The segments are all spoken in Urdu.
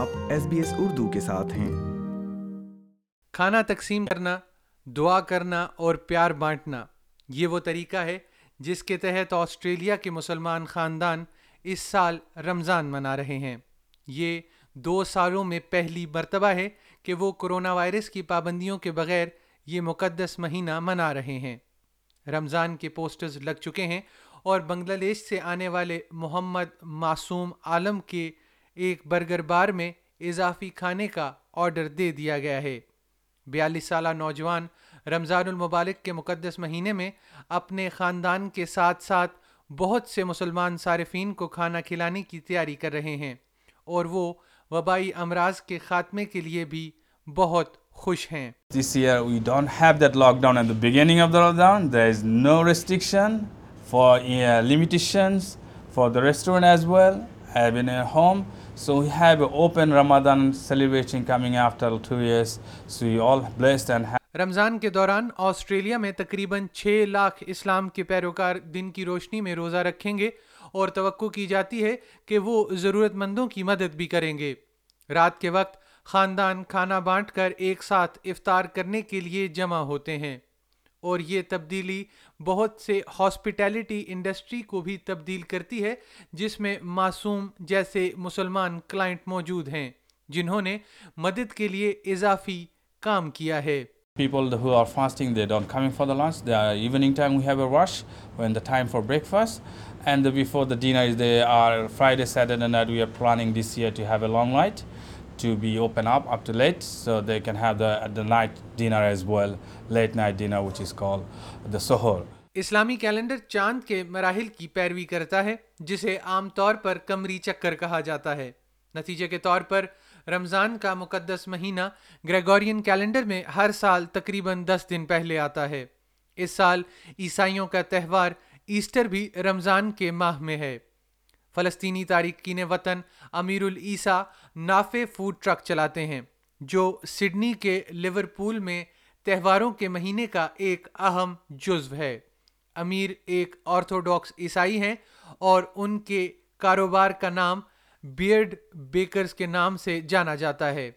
آپ ایس بی ایس اردو کے ساتھ ہیں۔ کھانا تقسیم کرنا، دعا کرنا اور پیار بانٹنا، یہ وہ طریقہ ہے جس کے تحت آسٹریلیا کے مسلمان خاندان اس سال رمضان منا رہے ہیں۔ یہ دو سالوں میں پہلی مرتبہ ہے کہ وہ کرونا وائرس کی پابندیوں کے بغیر یہ مقدس مہینہ منا رہے ہیں۔ رمضان کے پوسٹرز لگ چکے ہیں اور بنگلہ دیش سے آنے والے محمد معصوم عالم کے ایک برگر بار میں اضافی کھانے کا آرڈر دے دیا گیا ہے۔ بیالیس سالہ نوجوان رمضان المبارک کے مقدس مہینے میں اپنے خاندان کے ساتھ ساتھ بہت سے مسلمان صارفین کو کھانا کھلانے کی تیاری کر رہے ہیں اور وہ وبائی امراض کے خاتمے کے لیے بھی بہت خوش ہیں۔ I've been at home. So we have an open Ramadan celebration coming after two years. So we all blessed and happy. رمضان کے دوران آسٹریلیا میں تقریباً چھ لاکھ اسلام کے پیروکار دن کی روشنی میں روزہ رکھیں گے اور توقع کی جاتی ہے کہ وہ ضرورت مندوں کی مدد بھی کریں گے رات کے وقت خاندان کھانا بانٹ کر ایک ساتھ افطار کرنے کے لیے جمع ہوتے ہیں اور یہ تبدیلی بہت سے ہاسپٹیلٹی انڈسٹری کو بھی تبدیل کرتی ہے جس میں معصوم جیسے مسلمان کلائنٹ موجود ہیں جنہوں نے مدد کے لیے اضافی کام کیا ہے People who are fasting, they don't come in for the lunch. The evening time we have a rush when the time for breakfast. And the, before the dinner is there are Friday, Saturday night. We are planning this year to have a long night to be open up up to late, so they can have the the night dinner as well, late night dinner, which is called the suhoor. اسلامی کیلنڈر چاند کے مراحل کی پیروی کرتا ہے جسے عام طور پر کمری چکر کہا جاتا ہے۔ نتیجے کے طور پر رمضان کا مقدس مہینہ گریگورین کیلنڈر میں ہر سال تقریباً دس دن پہلے آتا ہے۔ اس سال عیسائیوں کا تہوار ایسٹر بھی رمضان کے ماہ میں ہے۔ فلسطینی تارکین وطن امیر العیسیٰ نافع فوڈ ٹرک چلاتے ہیں، جو سڈنی کے لیورپول میں تہواروں کے مہینے کا ایک اہم جزو ہے۔ امیر ایک آرتھوڈاکس عیسائی ہیں اور ان کے کاروبار کا نام بیئرڈ بیکرز کے نام سے جانا جاتا ہے۔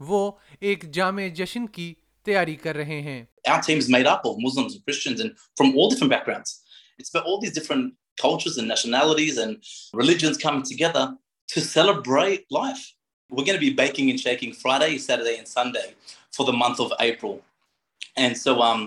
وہ ایک جامع جشن کی تیاری کر رہے ہیں۔ Our team's made up of Muslims and Christians and from all different backgrounds. It's about all these different cultures and nationalities and religions coming together to celebrate life. We're going to be baking and shaking Friday, Saturday, and Sunday for the month of April. And so, um,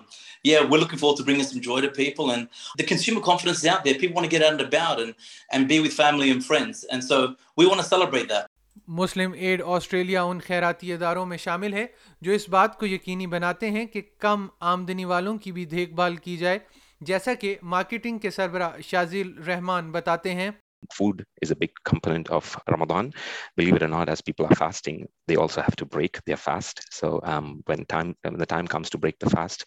yeah, we're looking forward to bringing some joy to people. And the consumer confidence is out there. People want to get out and about and, and be with family and friends. And so we want to celebrate that. Muslim Aid Australia ان خیراتی اداروں میں شامل ہے جو اس بات کو یقینی بناتے ہیں کہ کم آمدنی والوں کی بھی دیکھ بھال کی جائے جیسا کہ مارکیٹنگ کے سربراہ شازیل رحمان بتاتے ہیں food is a big component of Ramadan believe or not as people are fasting they also have to break the fast so when time the time comes to break the fast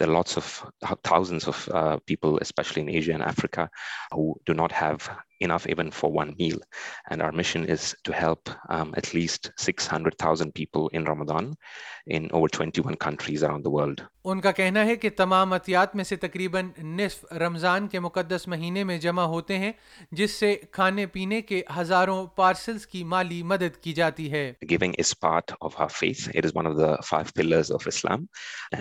the lots of thousands of people especially in Asia and Africa who do not have enough even for one meal. And our mission is to help um, at least 600,000 people in Ramadan in over 21 countries around the world. ان کا کہنا ہے کہ تمام عطیات میں سے تقریباً نصف رمضان کے مقدس مہینے میں جمع ہوتے ہیں جس سے کھانے پینے کے ہزاروں پارسلز کی مالی مدد کی جاتی ہے Giving is part of our faith. It is one of the five pillars of Islam.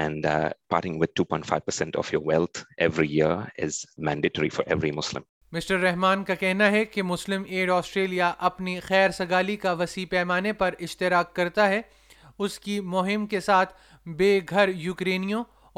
And uh, parting with 2.5% of your wealth every year is mandatory for every Muslim. Mister Rahman کا کہنا ہے کہ مسلم ایڈ آسٹریلیا اپنی خیر سگالی کا وسیع پیمانے پر اشتراک کرتا ہے۔ اس کی مہم کے ساتھ بے گھر یوکرینیوں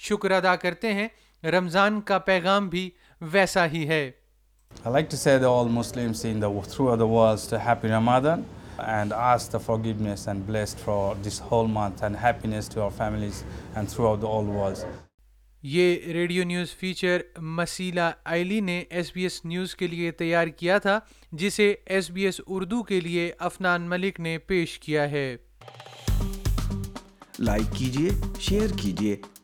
شکر ادا کرتے ہیں رمضان کا پیغام بھی ویسا ہی ہے I like to say to all Muslims in the throughout the world to happy Ramadan and ask the forgiveness and blessed for this whole month and happiness to our families and throughout the whole world. یہ ریڈیو نیوز فیچر مسیلہ آئلی نے ایس بی ایس نیوز کے لیے تیار کیا تھا جسے ایس بی ایس اردو کے لیے افنان ملک نے پیش کیا ہے لائک کیجیے شیئر کیجیے